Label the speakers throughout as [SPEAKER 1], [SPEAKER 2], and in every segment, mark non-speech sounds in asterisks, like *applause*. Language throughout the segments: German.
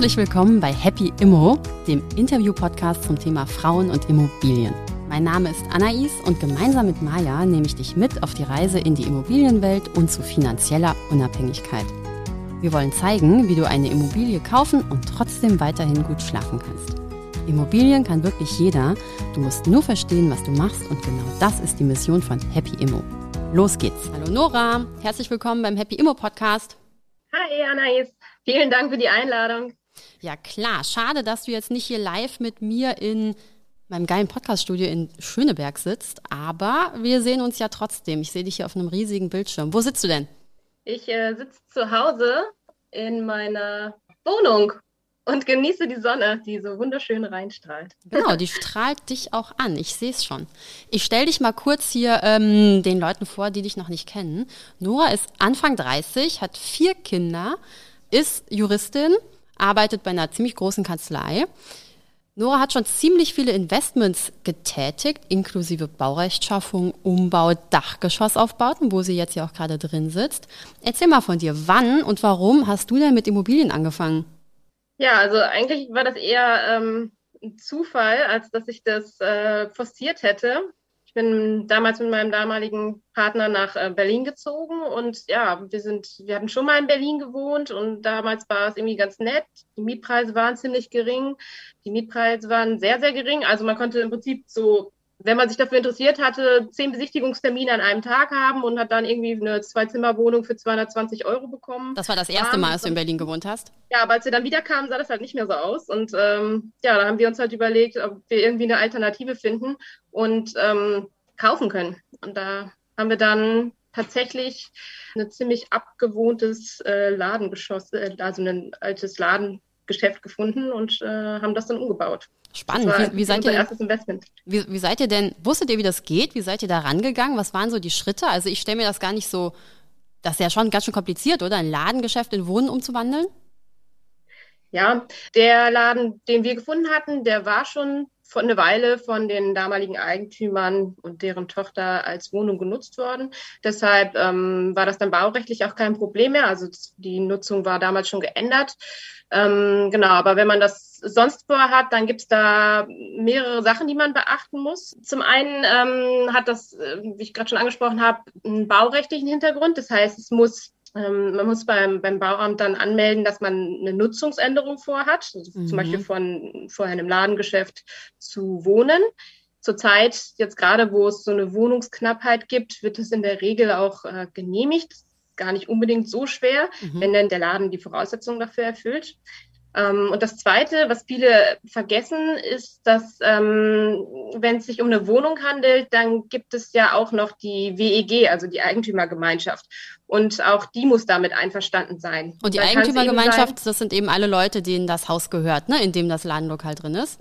[SPEAKER 1] Herzlich willkommen bei Happy Immo, dem Interview-Podcast zum Thema Frauen und Immobilien. Mein Name ist Anais und gemeinsam mit Maja nehme ich dich mit auf die Reise in die Immobilienwelt und zu finanzieller Unabhängigkeit. Wir wollen zeigen, wie du eine Immobilie kaufen und trotzdem weiterhin gut schlafen kannst. Immobilien kann wirklich jeder. Du musst nur verstehen, was du machst und genau das ist die Mission von Happy Immo. Los geht's. Hallo Nora, herzlich willkommen beim Happy Immo Podcast.
[SPEAKER 2] Hi Anais, vielen Dank für die Einladung.
[SPEAKER 1] Ja klar, schade, dass du jetzt nicht hier live mit mir in meinem geilen Podcaststudio in Schöneberg sitzt, aber wir sehen uns ja trotzdem. Ich sehe dich hier auf einem riesigen Bildschirm. Wo sitzt du denn?
[SPEAKER 2] Ich äh, sitze zu Hause in meiner Wohnung und genieße die Sonne, die so wunderschön reinstrahlt. *laughs*
[SPEAKER 1] Genau, die strahlt dich auch an. Ich sehe es schon. Ich stelle dich mal kurz hier ähm, den Leuten vor, die dich noch nicht kennen. Nora ist Anfang 30, hat vier Kinder, ist Juristin, arbeitet bei einer ziemlich großen Kanzlei. Nora hat schon ziemlich viele Investments getätigt, inklusive Baurechtschaffung, Umbau, Dachgeschossaufbauten, wo sie jetzt ja auch gerade drin sitzt. Erzähl mal von dir, wann und warum hast du denn mit Immobilien angefangen?
[SPEAKER 2] Ja, also eigentlich war das eher ähm, ein Zufall, als dass ich das äh, forciert hätte. Ich bin damals mit meinem damaligen Partner nach äh, Berlin gezogen und ja, wir sind, wir hatten schon mal in Berlin gewohnt und damals war es irgendwie ganz nett. Die Mietpreise waren ziemlich gering. Die Mietpreise waren sehr, sehr gering. Also man konnte im Prinzip so wenn man sich dafür interessiert hatte, zehn Besichtigungstermine an einem Tag haben und hat dann irgendwie eine Zwei-Zimmer-Wohnung für 220 Euro bekommen.
[SPEAKER 1] Das war das erste Mal, als du in Berlin gewohnt hast?
[SPEAKER 2] Ja, aber als wir dann wiederkamen, sah das halt nicht mehr so aus. Und ähm, ja, da haben wir uns halt überlegt, ob wir irgendwie eine Alternative finden und ähm, kaufen können. Und da haben wir dann tatsächlich ein ziemlich abgewohntes äh, Ladengeschoss, äh, also ein altes Ladengeschäft gefunden und äh, haben das dann umgebaut.
[SPEAKER 1] Spannend. Wie, wie, seid ihr, erstes Investment. Wie, wie seid ihr denn, wusstet ihr, wie das geht? Wie seid ihr da rangegangen? Was waren so die Schritte? Also ich stelle mir das gar nicht so, das ist ja schon ganz schön kompliziert, oder? Ein Ladengeschäft in Wohnen umzuwandeln?
[SPEAKER 2] Ja, der Laden, den wir gefunden hatten, der war schon von eine Weile von den damaligen Eigentümern und deren Tochter als Wohnung genutzt worden. Deshalb ähm, war das dann baurechtlich auch kein Problem mehr. Also die Nutzung war damals schon geändert. Ähm, genau, aber wenn man das sonst vorhat, dann gibt es da mehrere Sachen, die man beachten muss. Zum einen ähm, hat das, äh, wie ich gerade schon angesprochen habe, einen baurechtlichen Hintergrund. Das heißt, es muss ähm, man muss beim, beim Bauamt dann anmelden, dass man eine Nutzungsänderung vorhat, also mhm. zum Beispiel von vorher einem Ladengeschäft zu wohnen. Zurzeit, jetzt gerade, wo es so eine Wohnungsknappheit gibt, wird es in der Regel auch äh, genehmigt. Gar nicht unbedingt so schwer, mhm. wenn dann der Laden die Voraussetzungen dafür erfüllt. Ähm, und das Zweite, was viele vergessen, ist, dass ähm, wenn es sich um eine Wohnung handelt, dann gibt es ja auch noch die WEG, also die Eigentümergemeinschaft. Und auch die muss damit einverstanden sein.
[SPEAKER 1] Und die Eigentümergemeinschaft, das sind eben alle Leute, denen das Haus gehört, ne, in dem das Ladenlokal drin ist.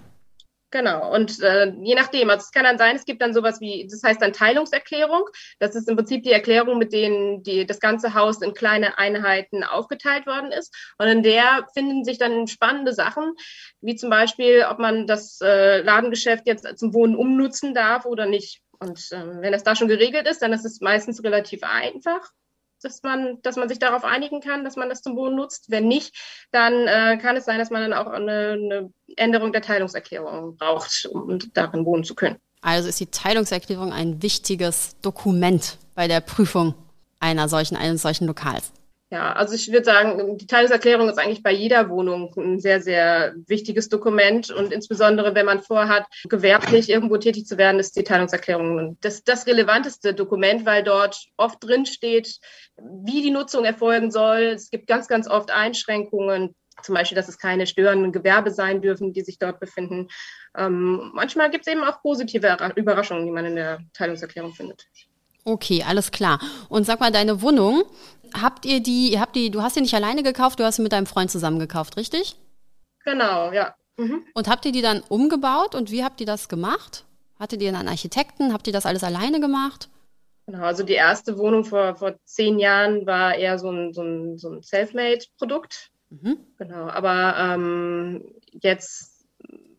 [SPEAKER 2] Genau, und äh, je nachdem, also es kann dann sein, es gibt dann sowas wie, das heißt dann Teilungserklärung. Das ist im Prinzip die Erklärung, mit denen die, das ganze Haus in kleine Einheiten aufgeteilt worden ist. Und in der finden sich dann spannende Sachen, wie zum Beispiel, ob man das äh, Ladengeschäft jetzt zum Wohnen umnutzen darf oder nicht. Und äh, wenn das da schon geregelt ist, dann ist es meistens relativ einfach dass man, dass man sich darauf einigen kann, dass man das zum Wohnen nutzt. Wenn nicht, dann äh, kann es sein, dass man dann auch eine, eine Änderung der Teilungserklärung braucht, um darin wohnen zu können.
[SPEAKER 1] Also ist die Teilungserklärung ein wichtiges Dokument bei der Prüfung einer solchen, eines solchen Lokals.
[SPEAKER 2] Ja, also ich würde sagen, die Teilungserklärung ist eigentlich bei jeder Wohnung ein sehr, sehr wichtiges Dokument. Und insbesondere, wenn man vorhat, gewerblich irgendwo tätig zu werden, ist die Teilungserklärung das, das relevanteste Dokument, weil dort oft drin steht, wie die Nutzung erfolgen soll. Es gibt ganz, ganz oft Einschränkungen, zum Beispiel, dass es keine störenden Gewerbe sein dürfen, die sich dort befinden. Ähm, manchmal gibt es eben auch positive Überraschungen, die man in der Teilungserklärung findet.
[SPEAKER 1] Okay, alles klar. Und sag mal, deine Wohnung, habt ihr die, ihr habt die, du hast die nicht alleine gekauft, du hast sie mit deinem Freund zusammen gekauft, richtig?
[SPEAKER 2] Genau, ja.
[SPEAKER 1] Mhm. Und habt ihr die dann umgebaut und wie habt ihr das gemacht? Hattet ihr einen Architekten? Habt ihr das alles alleine gemacht?
[SPEAKER 2] Genau, also die erste Wohnung vor, vor zehn Jahren war eher so ein, so ein, so ein Selfmade-Produkt. Mhm. Genau, aber ähm, jetzt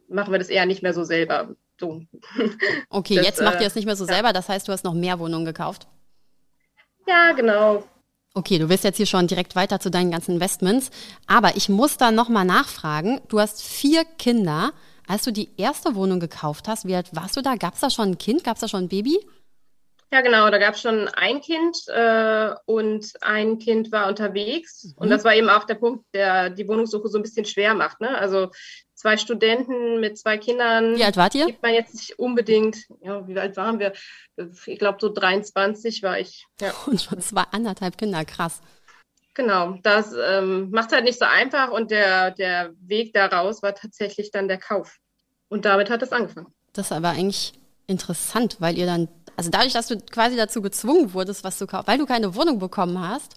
[SPEAKER 2] machen wir das eher nicht mehr so selber. So. *laughs*
[SPEAKER 1] Okay, das, jetzt macht ihr es nicht mehr so äh, selber, das heißt, du hast noch mehr Wohnungen gekauft?
[SPEAKER 2] Ja, genau.
[SPEAKER 1] Okay, du willst jetzt hier schon direkt weiter zu deinen ganzen Investments, aber ich muss da nochmal nachfragen. Du hast vier Kinder. Als du die erste Wohnung gekauft hast, wie alt warst du da? Gab es da schon ein Kind? Gab es da schon ein Baby?
[SPEAKER 2] Ja, genau, da gab es schon ein Kind äh, und ein Kind war unterwegs. Mhm. Und das war eben auch der Punkt, der die Wohnungssuche so ein bisschen schwer macht. Ne? Also zwei Studenten mit zwei Kindern.
[SPEAKER 1] Wie alt wart ihr?
[SPEAKER 2] Gibt man jetzt nicht unbedingt, ja, wie alt waren wir? Ich glaube, so 23 war ich.
[SPEAKER 1] Ja. *laughs* Und schon zwei anderthalb Kinder, krass.
[SPEAKER 2] Genau, das ähm, macht halt nicht so einfach und der, der Weg daraus war tatsächlich dann der Kauf. Und damit hat es angefangen.
[SPEAKER 1] Das ist aber eigentlich interessant, weil ihr dann also dadurch, dass du quasi dazu gezwungen wurdest, was zu kaufen, weil du keine Wohnung bekommen hast,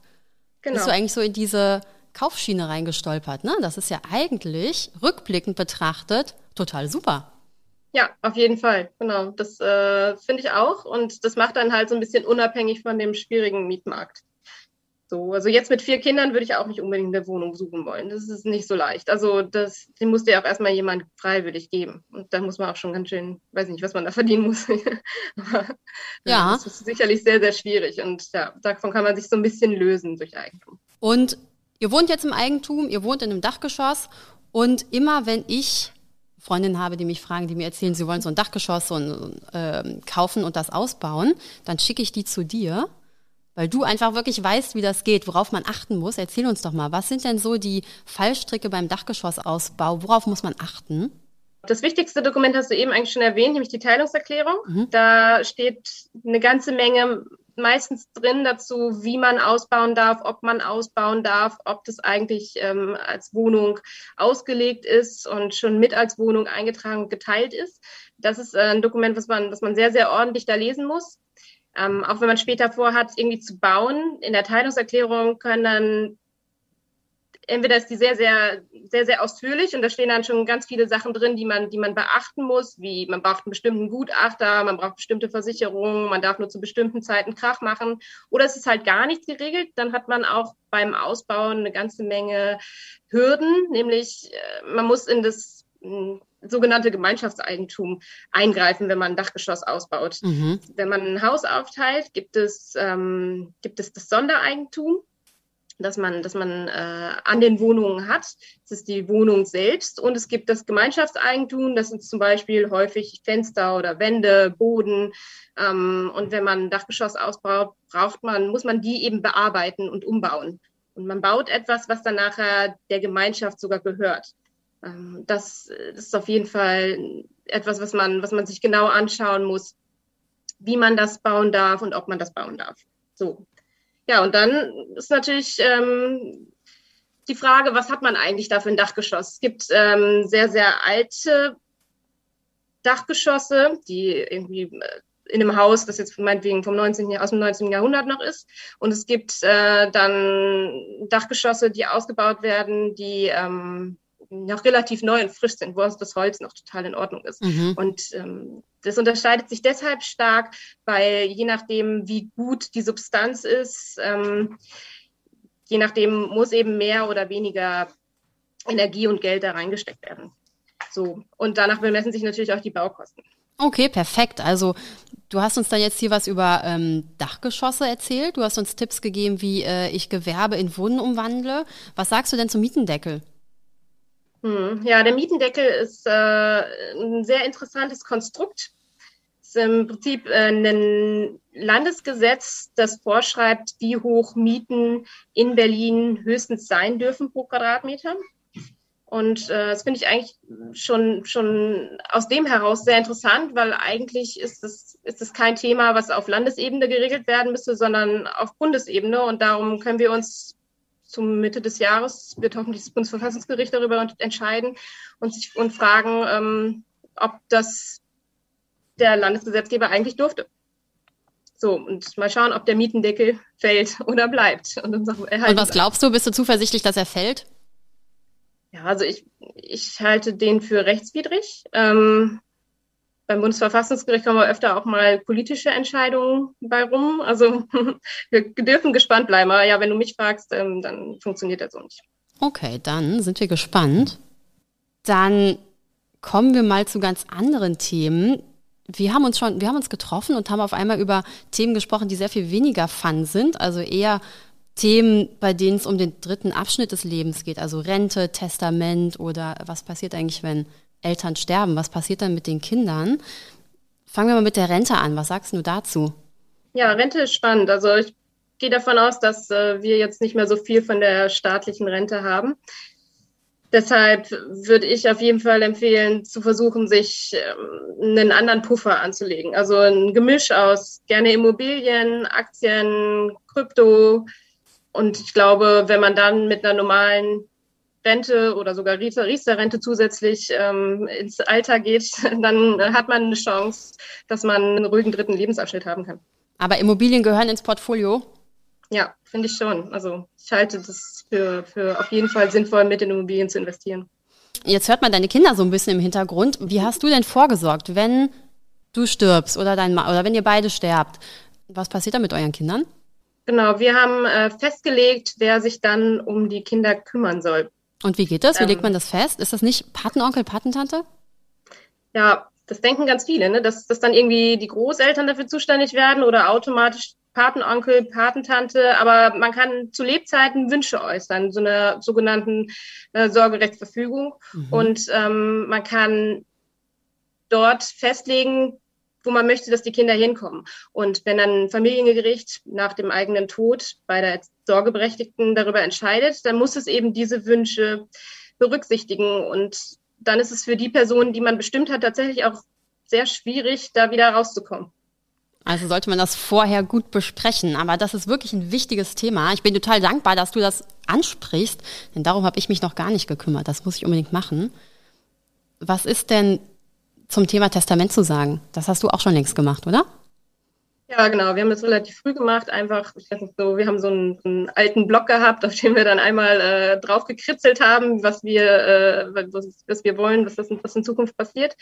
[SPEAKER 1] genau. bist du eigentlich so in diese Kaufschiene reingestolpert. Ne? Das ist ja eigentlich, rückblickend betrachtet, total super.
[SPEAKER 2] Ja, auf jeden Fall. Genau. Das äh, finde ich auch. Und das macht dann halt so ein bisschen unabhängig von dem schwierigen Mietmarkt. So, also jetzt mit vier Kindern würde ich auch nicht unbedingt eine Wohnung suchen wollen. Das ist nicht so leicht. Also das, den muss dir auch erstmal jemand freiwillig geben. Und da muss man auch schon ganz schön, weiß nicht, was man da verdienen muss. *laughs* Aber ja. das ist sicherlich sehr, sehr schwierig. Und ja, davon kann man sich so ein bisschen lösen durch Eigentum.
[SPEAKER 1] Und ihr wohnt jetzt im Eigentum, ihr wohnt in einem Dachgeschoss. Und immer wenn ich Freundinnen habe, die mich fragen, die mir erzählen, sie wollen so ein Dachgeschoss und, äh, kaufen und das ausbauen, dann schicke ich die zu dir weil du einfach wirklich weißt, wie das geht, worauf man achten muss. Erzähl uns doch mal, was sind denn so die Fallstricke beim Dachgeschossausbau? Worauf muss man achten?
[SPEAKER 2] Das wichtigste Dokument hast du eben eigentlich schon erwähnt, nämlich die Teilungserklärung. Mhm. Da steht eine ganze Menge meistens drin dazu, wie man ausbauen darf, ob man ausbauen darf, ob das eigentlich ähm, als Wohnung ausgelegt ist und schon mit als Wohnung eingetragen und geteilt ist. Das ist äh, ein Dokument, was man, was man sehr, sehr ordentlich da lesen muss. Ähm, auch wenn man später vorhat, irgendwie zu bauen, in der Teilungserklärung können dann entweder ist die sehr, sehr, sehr, sehr ausführlich und da stehen dann schon ganz viele Sachen drin, die man, die man beachten muss, wie man braucht einen bestimmten Gutachter, man braucht bestimmte Versicherungen, man darf nur zu bestimmten Zeiten Krach machen oder es ist halt gar nichts geregelt, dann hat man auch beim Ausbauen eine ganze Menge Hürden, nämlich äh, man muss in das sogenannte Gemeinschaftseigentum eingreifen, wenn man ein Dachgeschoss ausbaut. Mhm. Wenn man ein Haus aufteilt, gibt es, ähm, gibt es das Sondereigentum, das man, das man äh, an den Wohnungen hat. Das ist die Wohnung selbst. Und es gibt das Gemeinschaftseigentum, das sind zum Beispiel häufig Fenster oder Wände, Boden. Ähm, und wenn man ein Dachgeschoss ausbaut, braucht man, muss man die eben bearbeiten und umbauen. Und man baut etwas, was dann nachher der Gemeinschaft sogar gehört. Ähm, das, das ist auf jeden Fall etwas, was man, was man sich genau anschauen muss, wie man das bauen darf und ob man das bauen darf. So. Ja, und dann ist natürlich ähm, die Frage, was hat man eigentlich da für ein Dachgeschoss? Es gibt ähm, sehr, sehr alte Dachgeschosse, die irgendwie äh, in einem Haus, das jetzt meinetwegen vom 19. aus dem 19. Jahrhundert noch ist. Und es gibt äh, dann Dachgeschosse, die ausgebaut werden, die ähm, noch relativ neu und frisch sind, wo das Holz noch total in Ordnung ist. Mhm. Und ähm, das unterscheidet sich deshalb stark, weil je nachdem, wie gut die Substanz ist, ähm, je nachdem muss eben mehr oder weniger Energie und Geld da reingesteckt werden. So. Und danach bemessen sich natürlich auch die Baukosten.
[SPEAKER 1] Okay, perfekt. Also du hast uns dann jetzt hier was über ähm, Dachgeschosse erzählt. Du hast uns Tipps gegeben, wie äh, ich Gewerbe in Wohnen umwandle. Was sagst du denn zum Mietendeckel?
[SPEAKER 2] Hm, ja, der Mietendeckel ist äh, ein sehr interessantes Konstrukt. Es ist im Prinzip äh, ein Landesgesetz, das vorschreibt, wie hoch Mieten in Berlin höchstens sein dürfen pro Quadratmeter. Und äh, das finde ich eigentlich schon, schon aus dem heraus sehr interessant, weil eigentlich ist es, ist es kein Thema, was auf Landesebene geregelt werden müsste, sondern auf Bundesebene. Und darum können wir uns zum Mitte des Jahres wird hoffentlich das Bundesverfassungsgericht darüber entscheiden und sich und fragen, ähm, ob das der Landesgesetzgeber eigentlich durfte. So, und mal schauen, ob der Mietendeckel fällt oder bleibt.
[SPEAKER 1] Und, und was glaubst du, bist du zuversichtlich, dass er fällt?
[SPEAKER 2] Ja, also ich, ich halte den für rechtswidrig. Ähm, beim Bundesverfassungsgericht kommen wir öfter auch mal politische Entscheidungen bei rum. Also *laughs* wir dürfen gespannt bleiben. Aber ja, wenn du mich fragst, ähm, dann funktioniert das so nicht.
[SPEAKER 1] Okay, dann sind wir gespannt. Dann kommen wir mal zu ganz anderen Themen. Wir haben uns schon, wir haben uns getroffen und haben auf einmal über Themen gesprochen, die sehr viel weniger fun sind, also eher Themen, bei denen es um den dritten Abschnitt des Lebens geht, also Rente, Testament oder was passiert eigentlich, wenn Eltern sterben? Was passiert dann mit den Kindern? Fangen wir mal mit der Rente an. Was sagst du dazu?
[SPEAKER 2] Ja, Rente ist spannend. Also ich gehe davon aus, dass äh, wir jetzt nicht mehr so viel von der staatlichen Rente haben. Deshalb würde ich auf jeden Fall empfehlen, zu versuchen, sich ähm, einen anderen Puffer anzulegen. Also ein Gemisch aus gerne Immobilien, Aktien, Krypto. Und ich glaube, wenn man dann mit einer normalen Rente oder sogar Riester-Rente zusätzlich ähm, ins Alter geht, *laughs* dann hat man eine Chance, dass man einen ruhigen dritten Lebensabschnitt haben kann.
[SPEAKER 1] Aber Immobilien gehören ins Portfolio?
[SPEAKER 2] Ja, finde ich schon. Also ich halte das für, für auf jeden Fall sinnvoll, mit in Immobilien zu investieren.
[SPEAKER 1] Jetzt hört man deine Kinder so ein bisschen im Hintergrund. Wie hast du denn vorgesorgt, wenn du stirbst oder dein oder wenn ihr beide sterbt? Was passiert da mit euren Kindern?
[SPEAKER 2] Genau, wir haben äh, festgelegt, wer sich dann um die Kinder kümmern soll.
[SPEAKER 1] Und wie geht das? Wie ähm, legt man das fest? Ist das nicht Patenonkel, Patentante?
[SPEAKER 2] Ja, das denken ganz viele, ne? dass, dass dann irgendwie die Großeltern dafür zuständig werden oder automatisch Patenonkel, Patentante, aber man kann zu Lebzeiten Wünsche äußern, so eine sogenannten äh, Sorgerechtsverfügung. Mhm. Und ähm, man kann dort festlegen, wo man möchte, dass die Kinder hinkommen. Und wenn dann ein Familiengericht nach dem eigenen Tod bei der Sorgeberechtigten darüber entscheidet, dann muss es eben diese Wünsche berücksichtigen. Und dann ist es für die Person, die man bestimmt hat, tatsächlich auch sehr schwierig, da wieder rauszukommen.
[SPEAKER 1] Also sollte man das vorher gut besprechen. Aber das ist wirklich ein wichtiges Thema. Ich bin total dankbar, dass du das ansprichst, denn darum habe ich mich noch gar nicht gekümmert. Das muss ich unbedingt machen. Was ist denn zum Thema Testament zu sagen? Das hast du auch schon längst gemacht, oder?
[SPEAKER 2] Ja, genau. Wir haben das relativ früh gemacht. Einfach, ich weiß nicht so, wir haben so einen, einen alten Blog gehabt, auf dem wir dann einmal äh, drauf gekritzelt haben, was wir, äh, was, was wir wollen, was, das, was in Zukunft passiert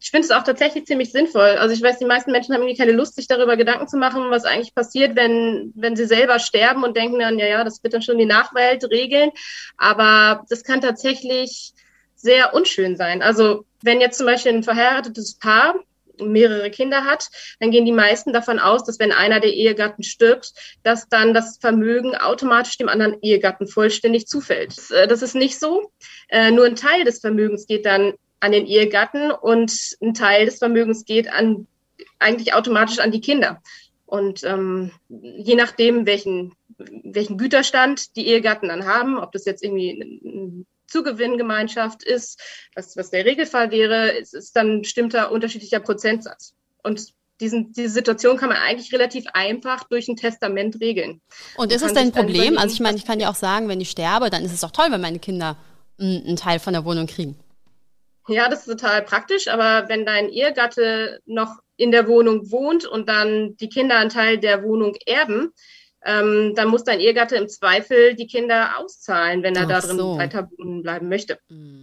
[SPEAKER 2] ich finde es auch tatsächlich ziemlich sinnvoll. Also ich weiß, die meisten Menschen haben irgendwie keine Lust, sich darüber Gedanken zu machen, was eigentlich passiert, wenn, wenn sie selber sterben und denken dann, ja, ja, das wird dann schon die Nachwelt regeln. Aber das kann tatsächlich sehr unschön sein. Also wenn jetzt zum Beispiel ein verheiratetes Paar mehrere Kinder hat, dann gehen die meisten davon aus, dass wenn einer der Ehegatten stirbt, dass dann das Vermögen automatisch dem anderen Ehegatten vollständig zufällt. Das ist nicht so. Äh, nur ein Teil des Vermögens geht dann an den Ehegatten und ein Teil des Vermögens geht an eigentlich automatisch an die Kinder. Und ähm, je nachdem, welchen, welchen Güterstand die Ehegatten dann haben, ob das jetzt irgendwie Zugewinngemeinschaft ist, was, was der Regelfall wäre, ist, ist dann ein bestimmter unterschiedlicher Prozentsatz. Und diesen, diese Situation kann man eigentlich relativ einfach durch ein Testament regeln.
[SPEAKER 1] Und ist es denn ein Problem? Also ich meine, ich kann ja auch sagen, wenn ich sterbe, dann ist es doch toll, wenn meine Kinder einen Teil von der Wohnung kriegen.
[SPEAKER 2] Ja, das ist total praktisch, aber wenn dein Ehegatte noch in der Wohnung wohnt und dann die Kinder einen Teil der Wohnung erben, ähm, dann muss dein Ehegatte im Zweifel die Kinder auszahlen, wenn er Ach da drin so. weiter wohnen bleiben möchte. Mhm.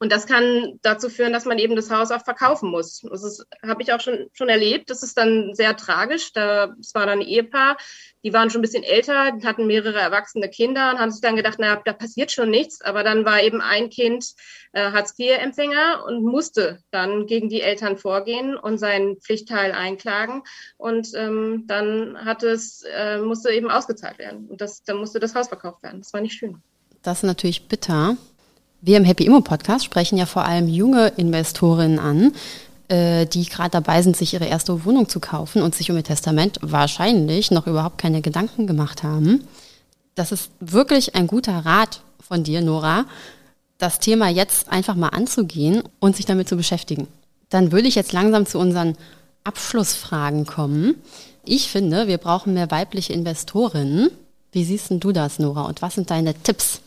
[SPEAKER 2] Und das kann dazu führen, dass man eben das Haus auch verkaufen muss. Das habe ich auch schon, schon erlebt. Das ist dann sehr tragisch. Da, es war dann ein Ehepaar, die waren schon ein bisschen älter, hatten mehrere erwachsene Kinder und haben sich dann gedacht, naja, da passiert schon nichts. Aber dann war eben ein Kind äh, Hartz-IV-Empfänger und musste dann gegen die Eltern vorgehen und seinen Pflichtteil einklagen. Und ähm, dann hat es, äh, musste eben ausgezahlt werden. Und das, dann musste das Haus verkauft werden. Das war nicht schön.
[SPEAKER 1] Das ist natürlich bitter. Wir im Happy Immo Podcast sprechen ja vor allem junge Investorinnen an, äh, die gerade dabei sind, sich ihre erste Wohnung zu kaufen und sich um ihr Testament wahrscheinlich noch überhaupt keine Gedanken gemacht haben. Das ist wirklich ein guter Rat von dir, Nora, das Thema jetzt einfach mal anzugehen und sich damit zu beschäftigen. Dann würde ich jetzt langsam zu unseren Abschlussfragen kommen. Ich finde, wir brauchen mehr weibliche Investorinnen. Wie siehst du das, Nora? Und was sind deine Tipps?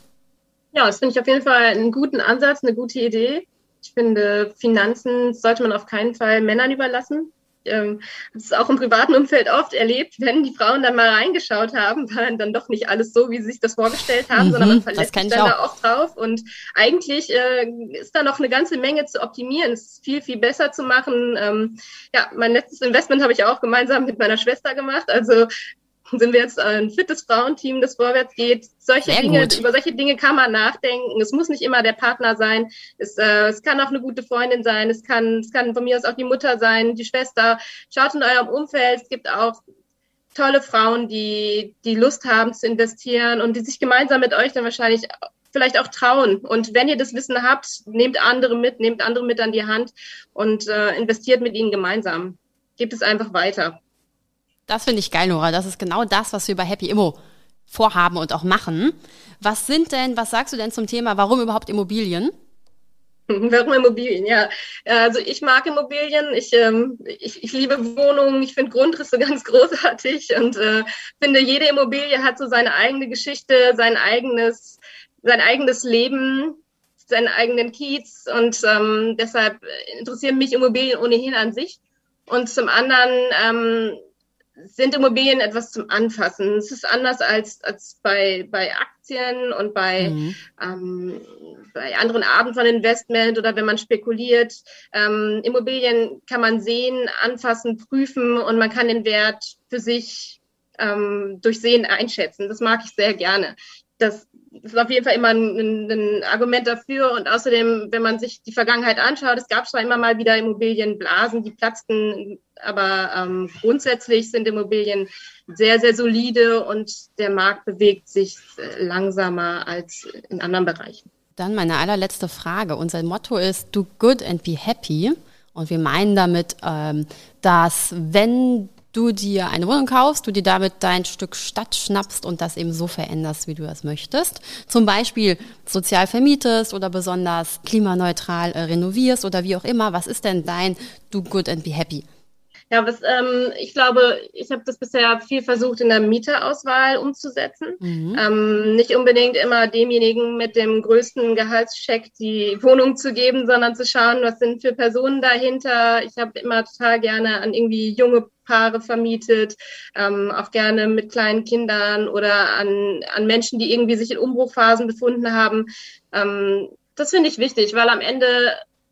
[SPEAKER 2] Ja, das finde ich auf jeden Fall einen guten Ansatz, eine gute Idee. Ich finde, Finanzen sollte man auf keinen Fall Männern überlassen. Ähm, das ist auch im privaten Umfeld oft erlebt, wenn die Frauen dann mal reingeschaut haben, war dann doch nicht alles so, wie sie sich das vorgestellt haben, mhm, sondern man verlässt sich dann auch. da auch drauf. Und eigentlich äh, ist da noch eine ganze Menge zu optimieren, es ist viel, viel besser zu machen. Ähm, ja, mein letztes Investment habe ich auch gemeinsam mit meiner Schwester gemacht. Also sind wir jetzt ein fittes Frauenteam, das vorwärts geht. Solche Sehr Dinge, gut. über solche Dinge kann man nachdenken. Es muss nicht immer der Partner sein. Es, äh, es kann auch eine gute Freundin sein. Es kann, es kann von mir aus auch die Mutter sein, die Schwester. Schaut in eurem Umfeld. Es gibt auch tolle Frauen, die, die Lust haben zu investieren und die sich gemeinsam mit euch dann wahrscheinlich vielleicht auch trauen. Und wenn ihr das Wissen habt, nehmt andere mit, nehmt andere mit an die Hand und äh, investiert mit ihnen gemeinsam. Gebt es einfach weiter.
[SPEAKER 1] Das finde ich geil, Nora. Das ist genau das, was wir bei Happy Immo vorhaben und auch machen. Was sind denn, was sagst du denn zum Thema, warum überhaupt Immobilien? *laughs*
[SPEAKER 2] Warum Immobilien? Ja, also ich mag Immobilien. Ich, ähm, ich, ich liebe Wohnungen. Ich finde Grundrisse *laughs* ganz großartig und äh, finde, jede Immobilie hat so seine eigene Geschichte, sein eigenes, sein eigenes Leben, seinen eigenen Kiez und ähm, deshalb interessieren mich Immobilien ohnehin an sich. Und zum anderen ähm, sind Immobilien etwas zum Anfassen. Es ist anders als, als bei, bei Aktien und bei, mhm. ähm, bei anderen Arten von Investment oder wenn man spekuliert. Ähm, Immobilien kann man sehen, anfassen, prüfen und man kann den Wert für sich ähm, durch Sehen einschätzen. Das mag ich sehr gerne. Das ist auf jeden Fall immer ein, ein, Argument dafür. Und außerdem, wenn man sich die Vergangenheit anschaut, es gab zwar immer mal wieder Immobilienblasen, die platzten, aber ähm, grundsätzlich sind Immobilien sehr, sehr solide und der Markt bewegt sich äh, langsamer als in anderen Bereichen.
[SPEAKER 1] Dann meine allerletzte Frage. Unser Motto ist Do good and be happy. Und wir meinen damit, ähm, dass wenn du dir eine Wohnung kaufst, du dir damit dein Stück Stadt schnappst und das eben so veränderst, wie du das möchtest. Zum Beispiel sozial vermietest oder besonders klimaneutral äh, renovierst oder wie auch immer. Was ist denn dein Do Good and Be Happy?
[SPEAKER 2] Ja, was, ähm, ich glaube, ich habe das bisher viel versucht in der Mieterauswahl umzusetzen. Mhm. Ähm, nicht unbedingt immer demjenigen mit dem größten Gehaltscheck die Wohnung zu geben, sondern zu schauen, was sind für Personen dahinter. Ich habe immer total gerne an irgendwie junge Paare vermietet, ähm, auch gerne mit kleinen Kindern oder an, an Menschen, die irgendwie sich in Umbruchphasen befunden haben. Ähm, das finde ich wichtig, weil am Ende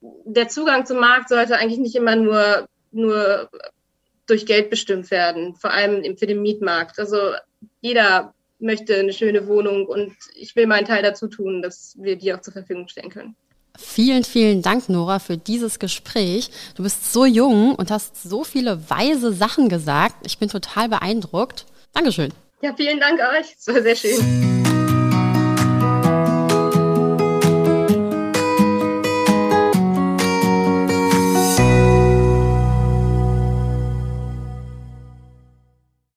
[SPEAKER 2] der Zugang zum Markt sollte eigentlich nicht immer nur nur durch Geld bestimmt werden, vor allem für den Mietmarkt. Also jeder möchte eine schöne Wohnung und ich will meinen Teil dazu tun, dass wir die auch zur Verfügung stellen können.
[SPEAKER 1] Vielen, vielen Dank, Nora, für dieses Gespräch. Du bist so jung und hast so viele weise Sachen gesagt. Ich bin total beeindruckt. Dankeschön.
[SPEAKER 2] Ja, vielen Dank euch. Es war sehr schön.